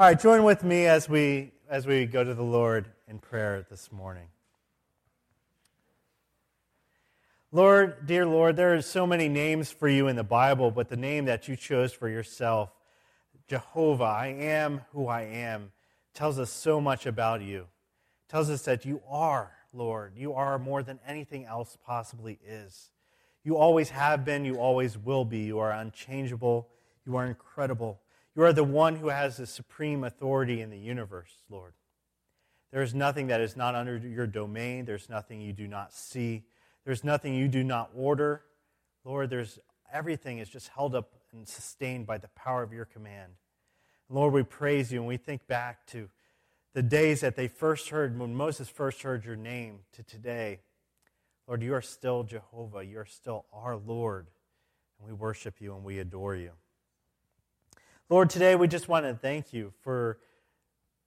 All right, join with me as we as we go to the Lord in prayer this morning. Lord, dear Lord, there are so many names for you in the Bible, but the name that you chose for yourself, Jehovah, I am who I am, tells us so much about you. It tells us that you are, Lord. You are more than anything else possibly is. You always have been, you always will be. You are unchangeable, you are incredible. You are the one who has the supreme authority in the universe, Lord. There is nothing that is not under your domain. There's nothing you do not see. There's nothing you do not order. Lord, there's everything is just held up and sustained by the power of your command. Lord, we praise you and we think back to the days that they first heard, when Moses first heard your name, to today. Lord, you are still Jehovah. You are still our Lord. And we worship you and we adore you. Lord, today we just want to thank you for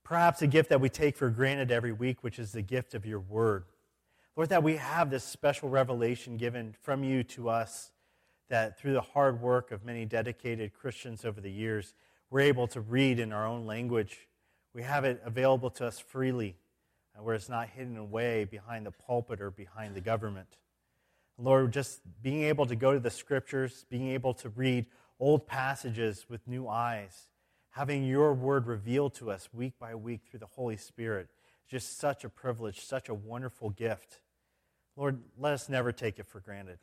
perhaps a gift that we take for granted every week, which is the gift of your word. Lord, that we have this special revelation given from you to us, that through the hard work of many dedicated Christians over the years, we're able to read in our own language. We have it available to us freely, uh, where it's not hidden away behind the pulpit or behind the government. Lord, just being able to go to the scriptures, being able to read old passages with new eyes, having your word revealed to us week by week through the Holy Spirit. Just such a privilege, such a wonderful gift. Lord, let us never take it for granted.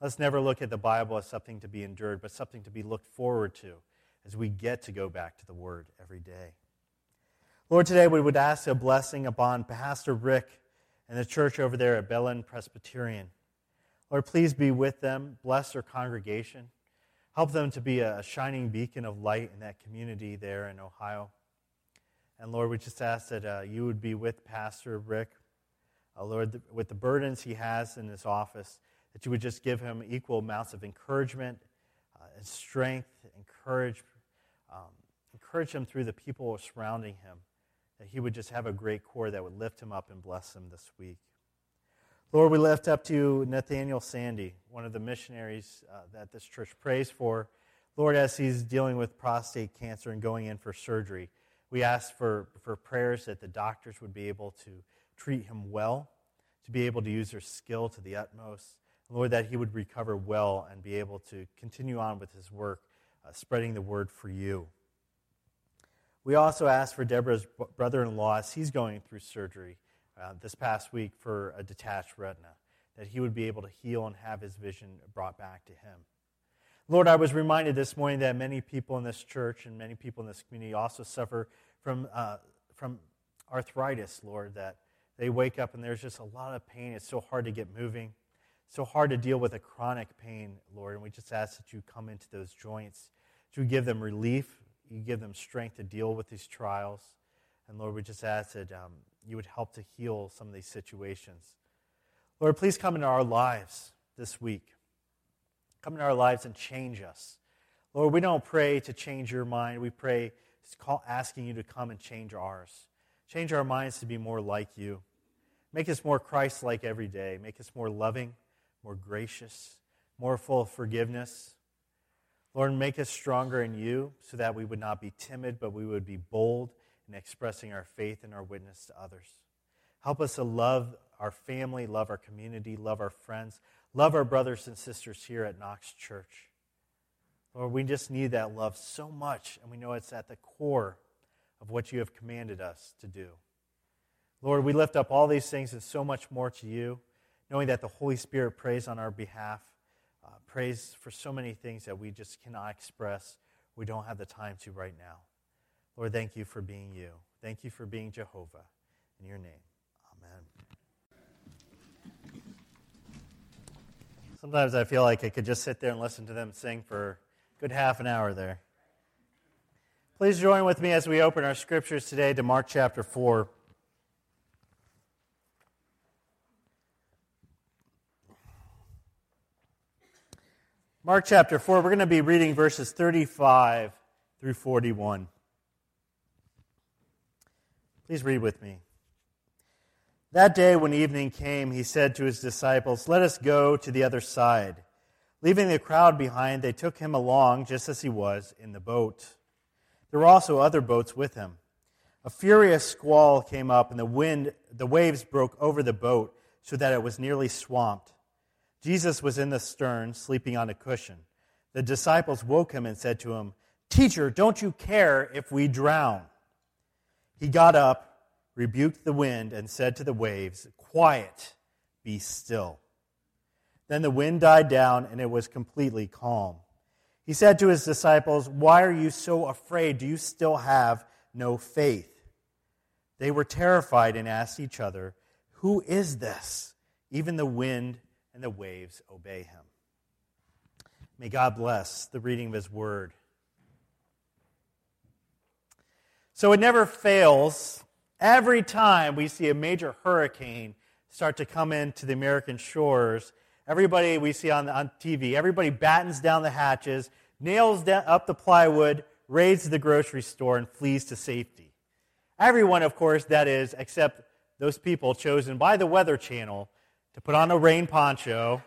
Let's never look at the Bible as something to be endured, but something to be looked forward to as we get to go back to the Word every day. Lord, today we would ask a blessing upon Pastor Rick and the church over there at Belen Presbyterian. Lord, please be with them, bless their congregation. Help them to be a shining beacon of light in that community there in Ohio. And Lord, we just ask that uh, you would be with Pastor Rick, uh, Lord, with the burdens he has in his office, that you would just give him equal amounts of encouragement uh, and strength, encourage, um, encourage him through the people surrounding him, that he would just have a great core that would lift him up and bless him this week. Lord, we lift up to Nathaniel Sandy, one of the missionaries uh, that this church prays for. Lord, as he's dealing with prostate cancer and going in for surgery, we ask for, for prayers that the doctors would be able to treat him well, to be able to use their skill to the utmost. Lord, that he would recover well and be able to continue on with his work, uh, spreading the word for you. We also ask for Deborah's brother in law as he's going through surgery uh, this past week for a detached retina, that he would be able to heal and have his vision brought back to him. Lord, I was reminded this morning that many people in this church and many people in this community also suffer from, uh, from arthritis, Lord, that they wake up and there's just a lot of pain. It's so hard to get moving, so hard to deal with a chronic pain, Lord. And we just ask that you come into those joints, to give them relief, you give them strength to deal with these trials. And Lord, we just ask that um, you would help to heal some of these situations. Lord, please come into our lives this week. Come into our lives and change us. Lord, we don't pray to change your mind. We pray asking you to come and change ours. Change our minds to be more like you. Make us more Christ like every day. Make us more loving, more gracious, more full of forgiveness. Lord, make us stronger in you so that we would not be timid, but we would be bold in expressing our faith and our witness to others. Help us to love our family, love our community, love our friends, love our brothers and sisters here at Knox Church. Lord, we just need that love so much, and we know it's at the core of what you have commanded us to do. Lord, we lift up all these things and so much more to you, knowing that the Holy Spirit prays on our behalf, uh, prays for so many things that we just cannot express. We don't have the time to right now. Lord, thank you for being you. Thank you for being Jehovah. In your name, amen. Sometimes I feel like I could just sit there and listen to them sing for a good half an hour there. Please join with me as we open our scriptures today to Mark chapter 4. Mark chapter 4, we're going to be reading verses 35 through 41. Please read with me. That day, when evening came, he said to his disciples, Let us go to the other side. Leaving the crowd behind, they took him along just as he was in the boat. There were also other boats with him. A furious squall came up, and the wind, the waves broke over the boat so that it was nearly swamped. Jesus was in the stern, sleeping on a cushion. The disciples woke him and said to him, Teacher, don't you care if we drown? He got up, rebuked the wind, and said to the waves, Quiet, be still. Then the wind died down, and it was completely calm. He said to his disciples, Why are you so afraid? Do you still have no faith? They were terrified and asked each other, Who is this? Even the wind and the waves obey him. May God bless the reading of his word. So it never fails. Every time we see a major hurricane start to come into the American shores, everybody we see on, on TV, everybody battens down the hatches, nails down, up the plywood, raids the grocery store, and flees to safety. Everyone, of course, that is, except those people chosen by the Weather Channel to put on a rain poncho,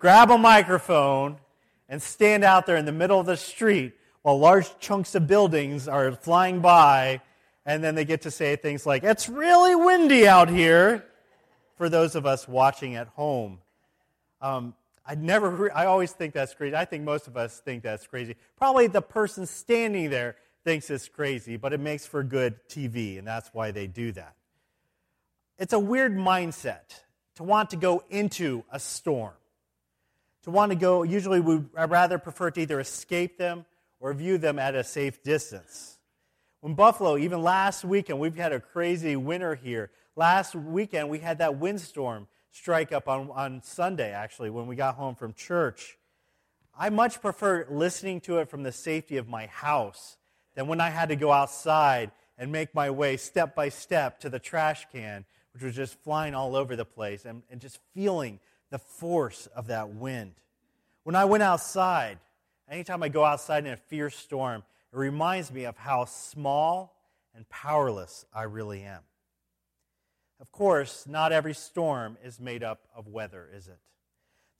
grab a microphone, and stand out there in the middle of the street while large chunks of buildings are flying by, and then they get to say things like, It's really windy out here, for those of us watching at home. Um, I never, I always think that's crazy. I think most of us think that's crazy. Probably the person standing there thinks it's crazy, but it makes for good TV, and that's why they do that. It's a weird mindset to want to go into a storm. To want to go, usually we, I'd rather prefer to either escape them or view them at a safe distance. When Buffalo, even last weekend, we've had a crazy winter here. Last weekend, we had that windstorm strike up on, on Sunday, actually, when we got home from church. I much prefer listening to it from the safety of my house than when I had to go outside and make my way step by step to the trash can, which was just flying all over the place, and, and just feeling the force of that wind. When I went outside, Anytime I go outside in a fierce storm, it reminds me of how small and powerless I really am. Of course, not every storm is made up of weather, is it?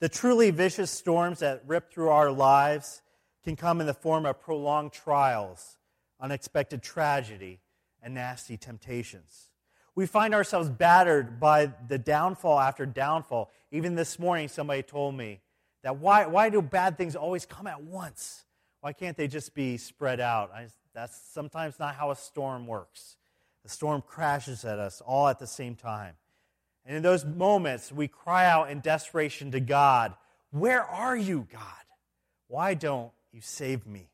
The truly vicious storms that rip through our lives can come in the form of prolonged trials, unexpected tragedy, and nasty temptations. We find ourselves battered by the downfall after downfall. Even this morning, somebody told me that why, why do bad things always come at once? Why can't they just be spread out? I, that's sometimes not how a storm works. The storm crashes at us all at the same time. And in those moments, we cry out in desperation to God, Where are you, God? Why don't you save me?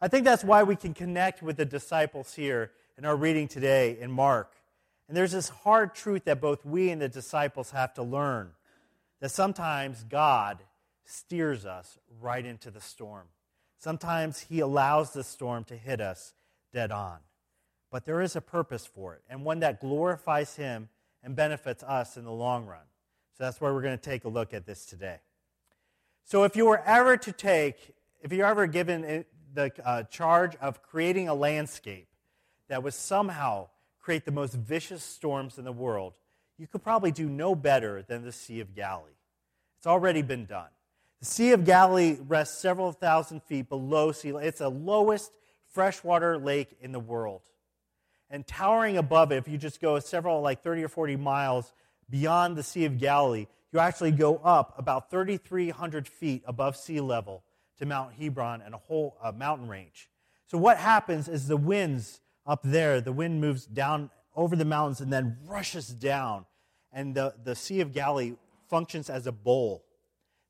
I think that's why we can connect with the disciples here in our reading today in Mark. And there's this hard truth that both we and the disciples have to learn that sometimes God steers us right into the storm. Sometimes He allows the storm to hit us dead on. But there is a purpose for it, and one that glorifies Him and benefits us in the long run. So that's why we're going to take a look at this today. So if you were ever to take, if you're ever given the uh, charge of creating a landscape that would somehow create the most vicious storms in the world, you could probably do no better than the Sea of Galilee. It's already been done. The Sea of Galilee rests several thousand feet below sea level. It's the lowest freshwater lake in the world. And towering above it, if you just go several, like 30 or 40 miles beyond the Sea of Galilee, you actually go up about 3,300 feet above sea level to Mount Hebron and a whole uh, mountain range. So, what happens is the winds up there, the wind moves down over the mountains and then rushes down. And the, the Sea of Galilee functions as a bowl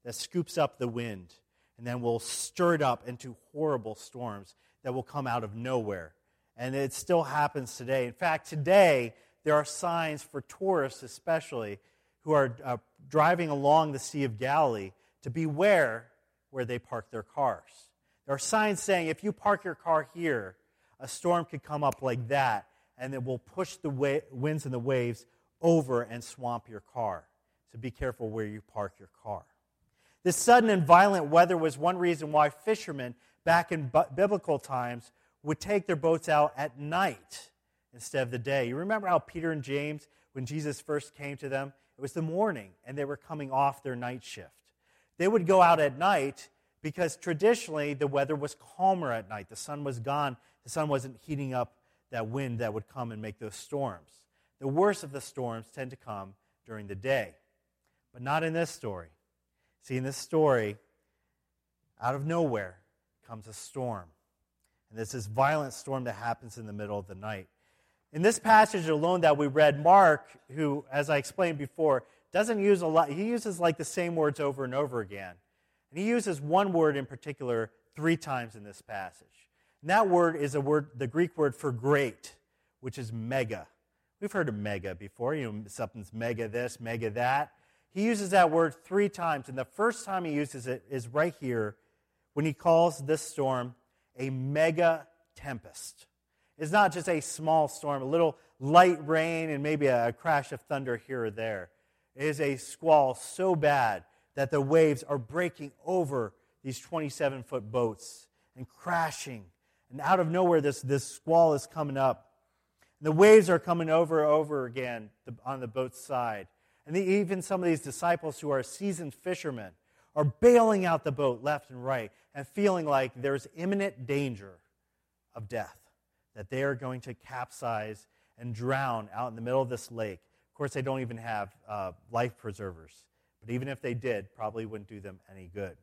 that scoops up the wind and then will stir it up into horrible storms that will come out of nowhere. And it still happens today. In fact, today, there are signs for tourists, especially, who are uh, driving along the Sea of Galilee to beware where they park their cars. There are signs saying if you park your car here, a storm could come up like that and it will push the wa- winds and the waves over and swamp your car. So be careful where you park your car. This sudden and violent weather was one reason why fishermen back in biblical times would take their boats out at night instead of the day. You remember how Peter and James, when Jesus first came to them, it was the morning and they were coming off their night shift. They would go out at night because traditionally the weather was calmer at night. The sun was gone, the sun wasn't heating up that wind that would come and make those storms. The worst of the storms tend to come during the day, but not in this story. See, in this story, out of nowhere comes a storm. And there's this violent storm that happens in the middle of the night. In this passage alone that we read, Mark, who, as I explained before, doesn't use a lot, he uses like the same words over and over again. And he uses one word in particular three times in this passage. And that word is a word, the Greek word for great, which is mega. We've heard of mega before. You know, something's mega this, mega that. He uses that word three times, and the first time he uses it is right here when he calls this storm a mega tempest. It's not just a small storm, a little light rain and maybe a crash of thunder here or there. It is a squall so bad that the waves are breaking over these 27 foot boats and crashing. And out of nowhere, this, this squall is coming up. And the waves are coming over and over again on the boat's side. And even some of these disciples who are seasoned fishermen are bailing out the boat left and right and feeling like there's imminent danger of death, that they are going to capsize and drown out in the middle of this lake. Of course, they don't even have uh, life preservers, but even if they did, probably wouldn't do them any good.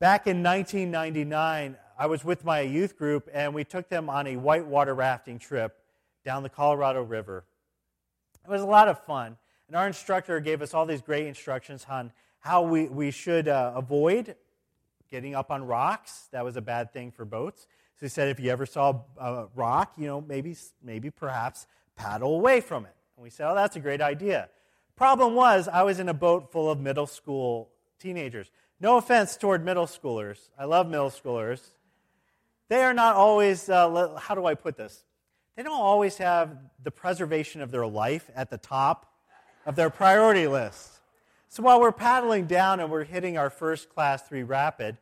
Back in 1999, I was with my youth group, and we took them on a whitewater rafting trip down the Colorado River. It was a lot of fun, and our instructor gave us all these great instructions on how we, we should uh, avoid getting up on rocks. That was a bad thing for boats. So he said if you ever saw a rock, you know, maybe, maybe perhaps paddle away from it. And we said, oh, that's a great idea. Problem was, I was in a boat full of middle school teenagers. No offense toward middle schoolers. I love middle schoolers. They are not always, uh, how do I put this? They don't always have the preservation of their life at the top of their priority list. So while we're paddling down and we're hitting our first class three rapid,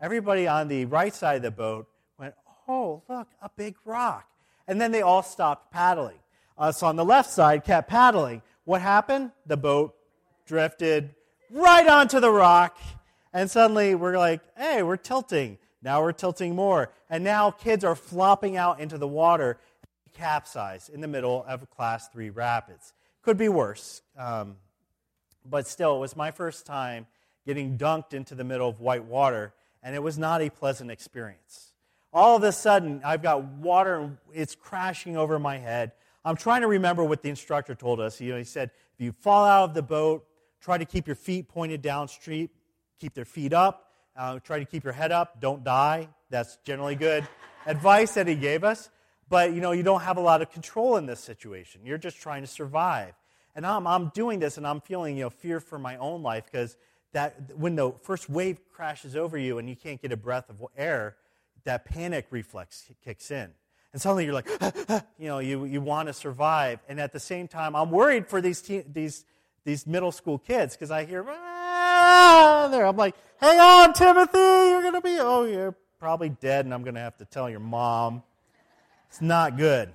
everybody on the right side of the boat went, Oh, look, a big rock. And then they all stopped paddling. Us on the left side kept paddling. What happened? The boat drifted right onto the rock. And suddenly we're like, hey, we're tilting. Now we're tilting more. And now kids are flopping out into the water, capsize in the middle of class three rapids. Could be worse. Um, but still, it was my first time getting dunked into the middle of white water, and it was not a pleasant experience. All of a sudden, I've got water, and it's crashing over my head. I'm trying to remember what the instructor told us. You know, he said, if you fall out of the boat, try to keep your feet pointed downstream, keep their feet up, uh, try to keep your head up, don't die. That's generally good advice that he gave us. But, you know, you don't have a lot of control in this situation. You're just trying to survive. And I'm, I'm doing this and I'm feeling, you know, fear for my own life because that when the first wave crashes over you and you can't get a breath of air, that panic reflex kicks in. And suddenly you're like, you know, you, you want to survive. And at the same time, I'm worried for these, te- these, these middle school kids because I hear, ah, there. I'm like, hang on, Timothy, you're going to be, oh, you're probably dead, and I'm going to have to tell your mom. It's not good.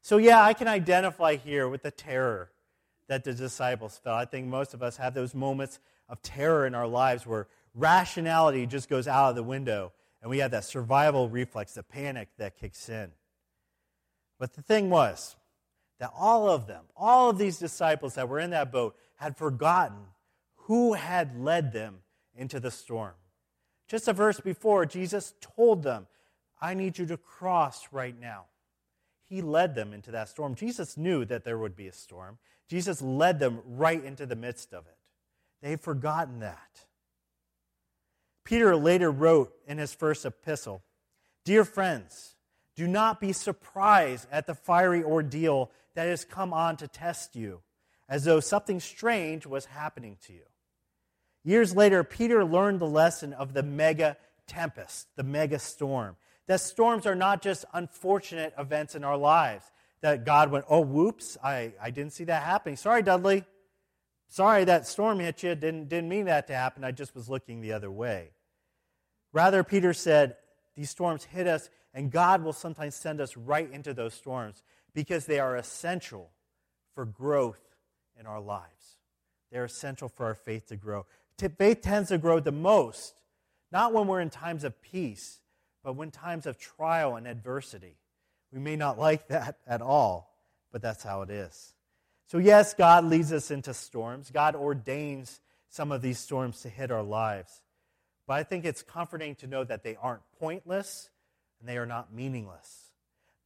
So, yeah, I can identify here with the terror that the disciples felt. I think most of us have those moments of terror in our lives where rationality just goes out of the window and we have that survival reflex, the panic that kicks in. But the thing was that all of them, all of these disciples that were in that boat, had forgotten who had led them into the storm. Just a verse before, Jesus told them, I need you to cross right now. He led them into that storm. Jesus knew that there would be a storm. Jesus led them right into the midst of it. They've forgotten that. Peter later wrote in his first epistle Dear friends, do not be surprised at the fiery ordeal that has come on to test you, as though something strange was happening to you. Years later, Peter learned the lesson of the mega tempest, the mega storm that storms are not just unfortunate events in our lives. That God went, oh, whoops, I, I didn't see that happening. Sorry, Dudley. Sorry that storm hit you. Didn't, didn't mean that to happen. I just was looking the other way. Rather, Peter said, these storms hit us, and God will sometimes send us right into those storms because they are essential for growth in our lives. They're essential for our faith to grow. faith tends to grow the most, not when we're in times of peace, but when times of trial and adversity. We may not like that at all, but that's how it is. So, yes, God leads us into storms. God ordains some of these storms to hit our lives. But I think it's comforting to know that they aren't pointless and they are not meaningless.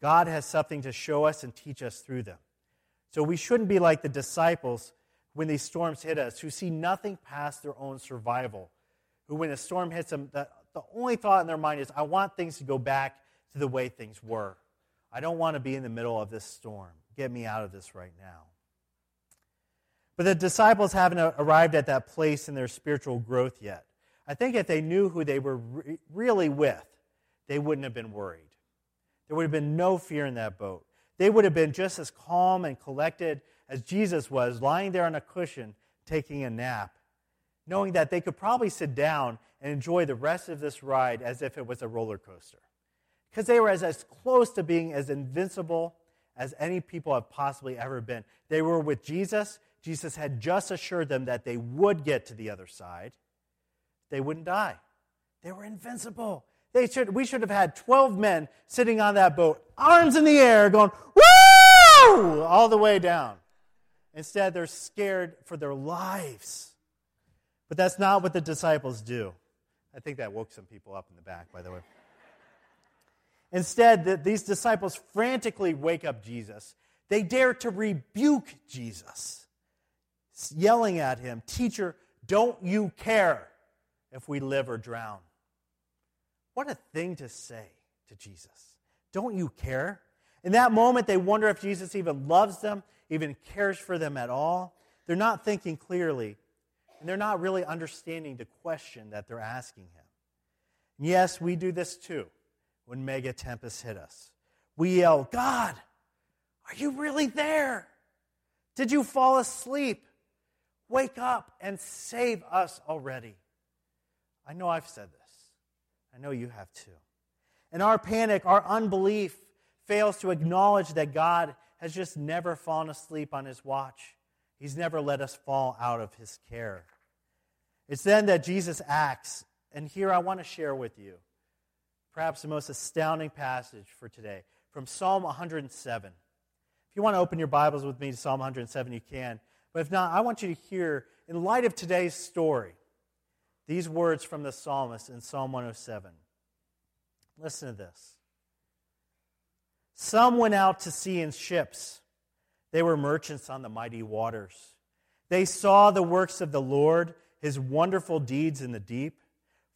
God has something to show us and teach us through them. So we shouldn't be like the disciples when these storms hit us, who see nothing past their own survival, who, when a storm hits them, the, the only thought in their mind is, I want things to go back to the way things were. I don't want to be in the middle of this storm. Get me out of this right now. But the disciples haven't arrived at that place in their spiritual growth yet. I think if they knew who they were re- really with, they wouldn't have been worried. There would have been no fear in that boat. They would have been just as calm and collected as Jesus was, lying there on a cushion taking a nap, knowing that they could probably sit down and enjoy the rest of this ride as if it was a roller coaster. Because they were as, as close to being as invincible as any people have possibly ever been. They were with Jesus. Jesus had just assured them that they would get to the other side. They wouldn't die. They were invincible. They should, we should have had 12 men sitting on that boat, arms in the air, going, woo! All the way down. Instead, they're scared for their lives. But that's not what the disciples do. I think that woke some people up in the back, by the way. Instead, the, these disciples frantically wake up Jesus. They dare to rebuke Jesus, yelling at him, Teacher, don't you care if we live or drown? What a thing to say to Jesus. Don't you care? In that moment, they wonder if Jesus even loves them, even cares for them at all. They're not thinking clearly, and they're not really understanding the question that they're asking him. And yes, we do this too when mega tempests hit us. We yell, God, are you really there? Did you fall asleep? Wake up and save us already. I know I've said this. I know you have too. In our panic, our unbelief fails to acknowledge that God has just never fallen asleep on his watch. He's never let us fall out of his care. It's then that Jesus acts. And here I want to share with you perhaps the most astounding passage for today from Psalm 107. If you want to open your Bibles with me to Psalm 107, you can. But if not, I want you to hear, in light of today's story, these words from the psalmist in Psalm 107. Listen to this. Some went out to sea in ships. They were merchants on the mighty waters. They saw the works of the Lord, his wonderful deeds in the deep.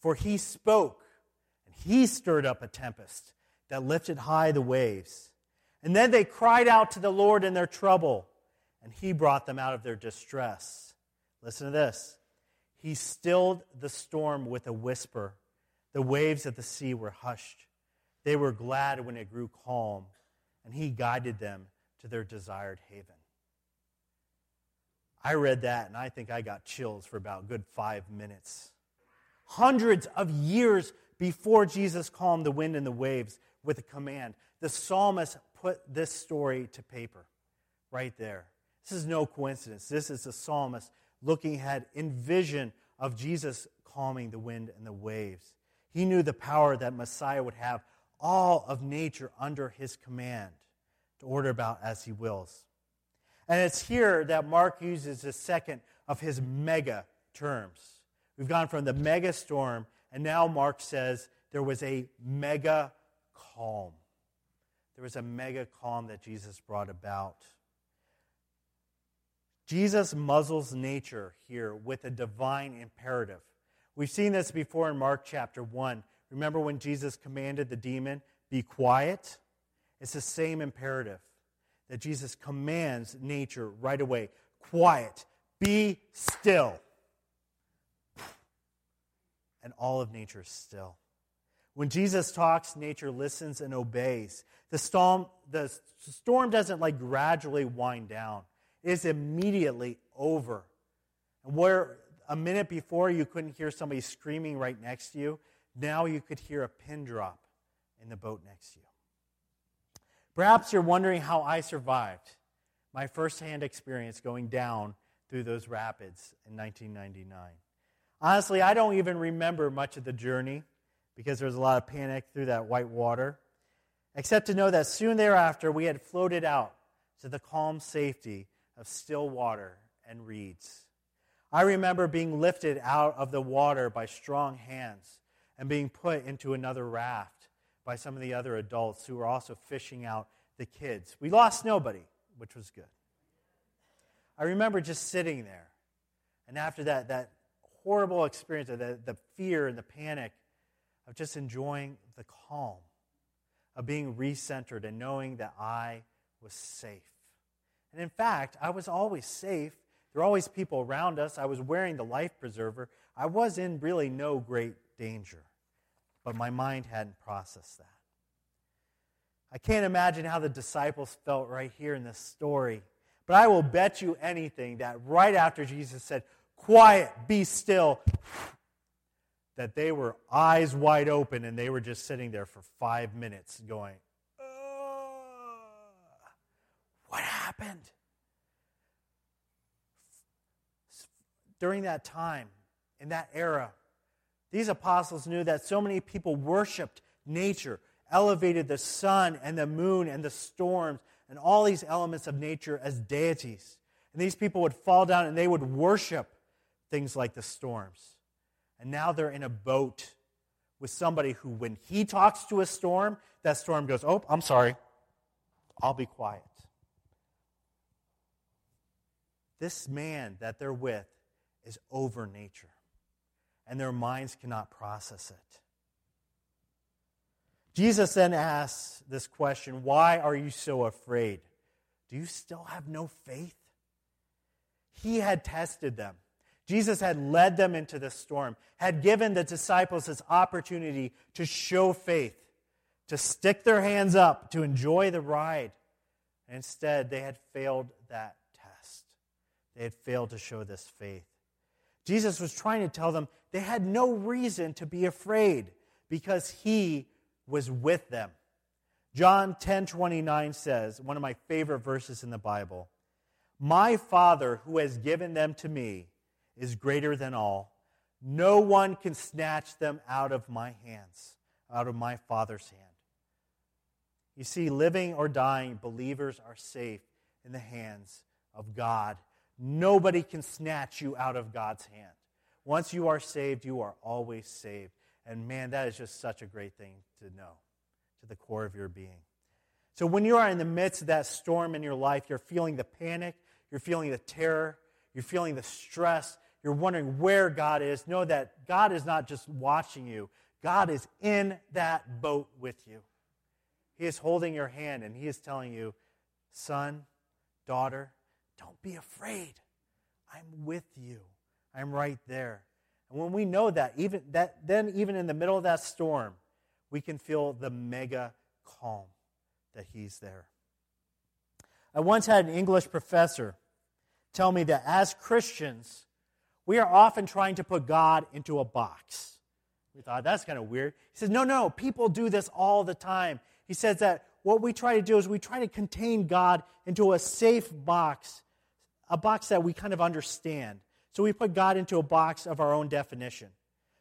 For he spoke, and he stirred up a tempest that lifted high the waves. And then they cried out to the Lord in their trouble, and he brought them out of their distress. Listen to this. He stilled the storm with a whisper. The waves of the sea were hushed. They were glad when it grew calm, and he guided them to their desired haven. I read that, and I think I got chills for about good five minutes. Hundreds of years before Jesus calmed the wind and the waves with a command, the psalmist put this story to paper right there. This is no coincidence. This is the psalmist looking ahead in vision of Jesus calming the wind and the waves. He knew the power that Messiah would have all of nature under his command to order about as he wills. And it's here that Mark uses the second of his mega terms. We've gone from the mega storm, and now Mark says there was a mega calm. There was a mega calm that Jesus brought about. Jesus muzzles nature here with a divine imperative. We've seen this before in Mark chapter 1. Remember when Jesus commanded the demon, be quiet? It's the same imperative that Jesus commands nature right away quiet, be still. And all of nature is still. When Jesus talks, nature listens and obeys. The storm, the storm doesn't like gradually wind down it is immediately over. And where a minute before you couldn't hear somebody screaming right next to you, now you could hear a pin drop in the boat next to you. Perhaps you're wondering how I survived my firsthand experience going down through those rapids in 1999. Honestly, I don't even remember much of the journey because there was a lot of panic through that white water, except to know that soon thereafter we had floated out to the calm safety of still water and reeds. I remember being lifted out of the water by strong hands and being put into another raft by some of the other adults who were also fishing out the kids. We lost nobody, which was good. I remember just sitting there. And after that, that horrible experience of the, the fear and the panic of just enjoying the calm, of being recentered and knowing that I was safe. And in fact, I was always safe. There were always people around us. I was wearing the life preserver. I was in really no great danger. But my mind hadn't processed that. I can't imagine how the disciples felt right here in this story. But I will bet you anything that right after Jesus said, Quiet, be still, that they were eyes wide open and they were just sitting there for five minutes going, What happened? During that time, in that era, these apostles knew that so many people worshiped nature, elevated the sun and the moon and the storms and all these elements of nature as deities. And these people would fall down and they would worship things like the storms. And now they're in a boat with somebody who, when he talks to a storm, that storm goes, Oh, I'm sorry. I'll be quiet. This man that they're with is over nature, and their minds cannot process it. Jesus then asks this question Why are you so afraid? Do you still have no faith? He had tested them. Jesus had led them into the storm, had given the disciples this opportunity to show faith, to stick their hands up, to enjoy the ride. instead, they had failed that test. They had failed to show this faith. Jesus was trying to tell them they had no reason to be afraid because he was with them. John 10 29 says, one of my favorite verses in the Bible, My Father who has given them to me is greater than all. No one can snatch them out of my hands, out of my Father's hand. You see, living or dying, believers are safe in the hands of God. Nobody can snatch you out of God's hand. Once you are saved, you are always saved. And man, that is just such a great thing to know to the core of your being. So when you are in the midst of that storm in your life, you're feeling the panic, you're feeling the terror, you're feeling the stress, you're wondering where God is, know that God is not just watching you, God is in that boat with you. He is holding your hand and He is telling you, son, daughter, don't be afraid. I'm with you. I'm right there. And when we know that, even that, then even in the middle of that storm, we can feel the mega calm that He's there. I once had an English professor tell me that as Christians, we are often trying to put God into a box. We thought that's kind of weird. He says, no, no, people do this all the time. He says that what we try to do is we try to contain God into a safe box, a box that we kind of understand. So we put God into a box of our own definition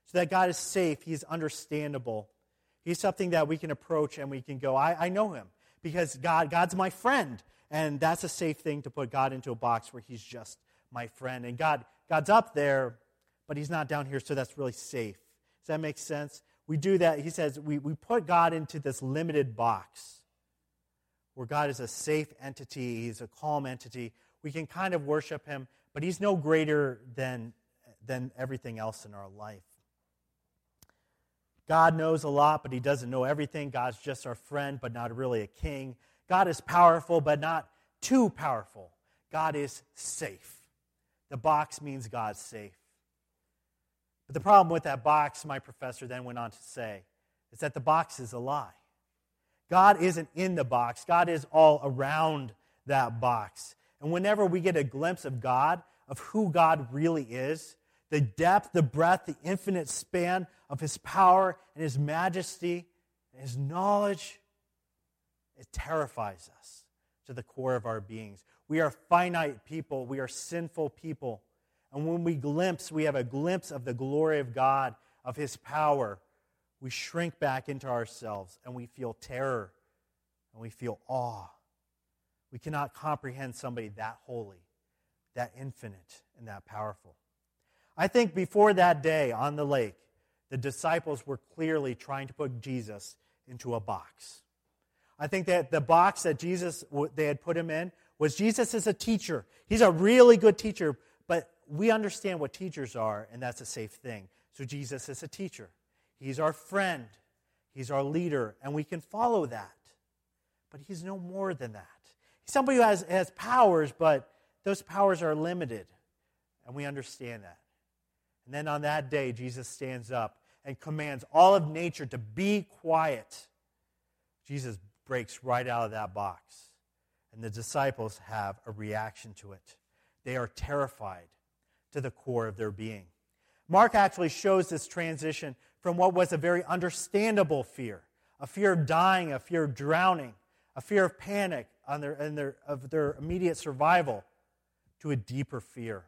so that God is safe, He's understandable. He's something that we can approach and we can go, I, I know Him because God, God's my friend. And that's a safe thing to put God into a box where He's just my friend. And God, God's up there, but he's not down here, so that's really safe. Does that make sense? We do that. He says we, we put God into this limited box where God is a safe entity, he's a calm entity. We can kind of worship him, but he's no greater than, than everything else in our life. God knows a lot, but he doesn't know everything. God's just our friend, but not really a king. God is powerful, but not too powerful. God is safe. The box means God's safe. But the problem with that box, my professor then went on to say, is that the box is a lie. God isn't in the box, God is all around that box. And whenever we get a glimpse of God, of who God really is, the depth, the breadth, the infinite span of his power and his majesty and his knowledge, it terrifies us to the core of our beings. We are finite people. We are sinful people. And when we glimpse, we have a glimpse of the glory of God, of His power, we shrink back into ourselves and we feel terror and we feel awe. We cannot comprehend somebody that holy, that infinite, and that powerful. I think before that day on the lake, the disciples were clearly trying to put Jesus into a box. I think that the box that Jesus they had put him in was Jesus is a teacher. He's a really good teacher, but we understand what teachers are, and that's a safe thing. So Jesus is a teacher. He's our friend. He's our leader, and we can follow that. But he's no more than that. He's somebody who has, has powers, but those powers are limited, and we understand that. And then on that day, Jesus stands up and commands all of nature to be quiet. Jesus breaks right out of that box, and the disciples have a reaction to it. They are terrified to the core of their being. Mark actually shows this transition from what was a very understandable fear a fear of dying, a fear of drowning, a fear of panic on their, and their, of their immediate survival to a deeper fear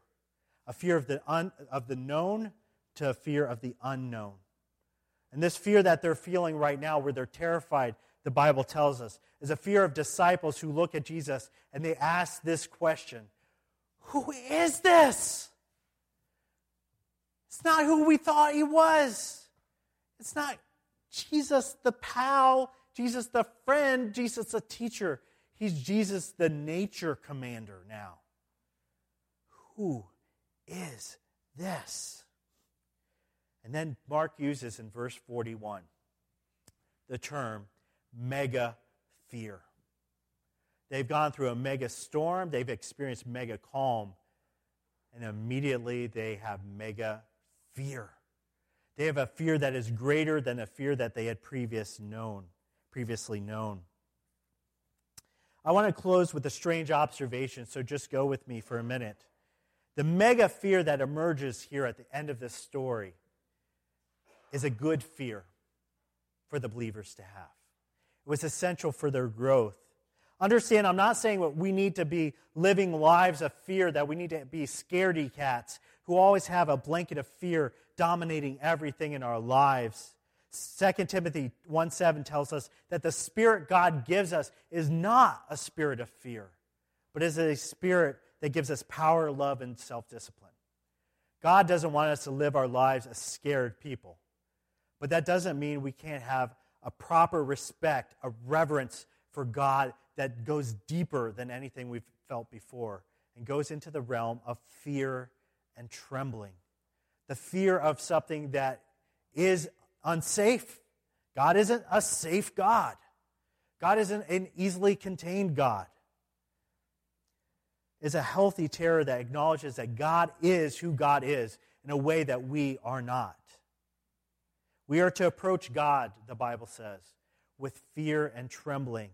a fear of the, un, of the known to a fear of the unknown. And this fear that they're feeling right now, where they're terrified, the Bible tells us, is a fear of disciples who look at Jesus and they ask this question Who is this? It's not who we thought he was. It's not Jesus the pal, Jesus the friend, Jesus the teacher. He's Jesus the nature commander now. Who is this? And then Mark uses in verse 41 the term mega fear. They've gone through a mega storm, they've experienced mega calm, and immediately they have mega fear. They have a fear that is greater than a fear that they had previous known, previously known. I want to close with a strange observation, so just go with me for a minute. The mega fear that emerges here at the end of this story is a good fear for the believers to have. It was essential for their growth. Understand, I'm not saying that we need to be living lives of fear, that we need to be scaredy cats who always have a blanket of fear dominating everything in our lives. 2 Timothy 1 7 tells us that the spirit God gives us is not a spirit of fear, but is a spirit that gives us power, love, and self discipline. God doesn't want us to live our lives as scared people. But that doesn't mean we can't have a proper respect, a reverence for God that goes deeper than anything we've felt before and goes into the realm of fear and trembling. The fear of something that is unsafe. God isn't a safe God. God isn't an easily contained God is a healthy terror that acknowledges that God is who God is in a way that we are not. We are to approach God, the Bible says, with fear and trembling.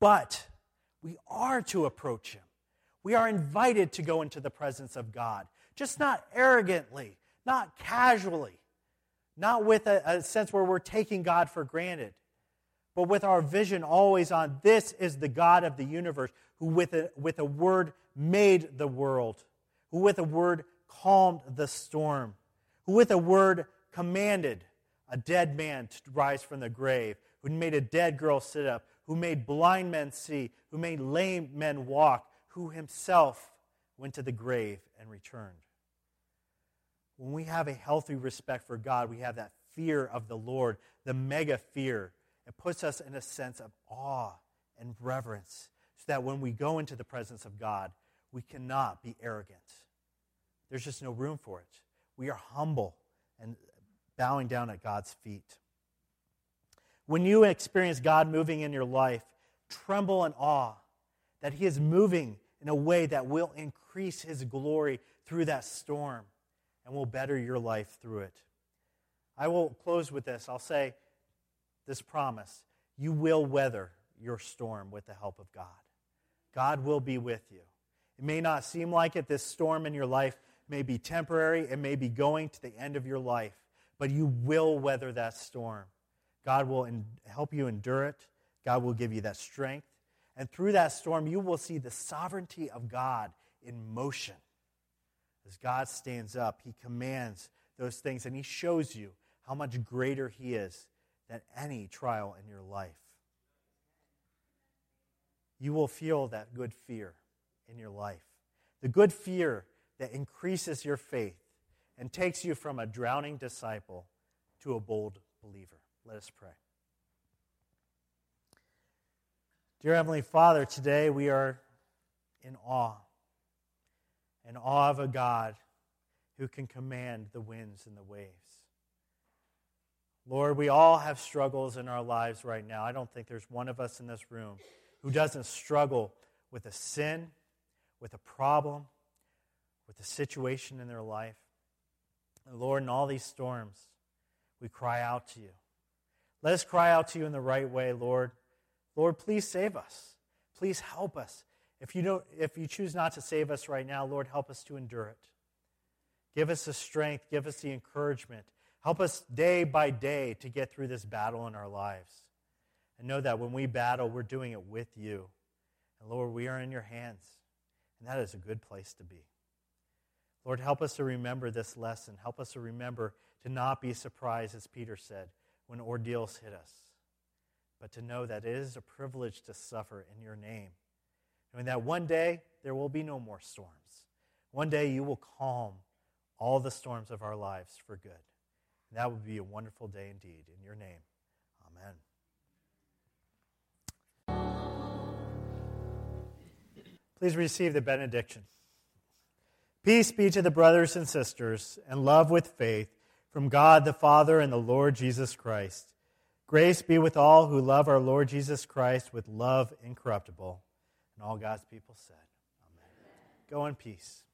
But we are to approach Him. We are invited to go into the presence of God, just not arrogantly, not casually, not with a, a sense where we're taking God for granted, but with our vision always on this is the God of the universe who with a, with a word made the world, who with a word calmed the storm, who with a word commanded a dead man to rise from the grave, who made a dead girl sit up, who made blind men see, who made lame men walk, who himself went to the grave and returned. When we have a healthy respect for God, we have that fear of the Lord, the mega fear. It puts us in a sense of awe and reverence so that when we go into the presence of God, we cannot be arrogant. There's just no room for it. We are humble and bowing down at God's feet. When you experience God moving in your life, tremble in awe that He is moving in a way that will increase His glory through that storm and will better your life through it. I will close with this. I'll say this promise you will weather your storm with the help of God. God will be with you. It may not seem like it. This storm in your life may be temporary, it may be going to the end of your life, but you will weather that storm. God will help you endure it, God will give you that strength. And through that storm, you will see the sovereignty of God in motion. As God stands up, He commands those things and He shows you how much greater He is than any trial in your life. You will feel that good fear in your life. The good fear that increases your faith and takes you from a drowning disciple to a bold believer. Let us pray. Dear Heavenly Father, today we are in awe, in awe of a God who can command the winds and the waves. Lord, we all have struggles in our lives right now. I don't think there's one of us in this room who doesn't struggle with a sin, with a problem, with a situation in their life. And Lord, in all these storms, we cry out to you. Let us cry out to you in the right way, Lord. Lord, please save us. Please help us. If you, don't, if you choose not to save us right now, Lord, help us to endure it. Give us the strength, give us the encouragement. Help us day by day to get through this battle in our lives. And know that when we battle, we're doing it with you. And Lord, we are in your hands. And that is a good place to be. Lord, help us to remember this lesson. Help us to remember to not be surprised, as Peter said, when ordeals hit us, but to know that it is a privilege to suffer in your name. Knowing that one day there will be no more storms. One day you will calm all the storms of our lives for good. And that would be a wonderful day indeed. In your name, amen. Please receive the benediction. Peace be to the brothers and sisters, and love with faith from God the Father and the Lord Jesus Christ. Grace be with all who love our Lord Jesus Christ with love incorruptible. And all God's people said, Amen. Go in peace.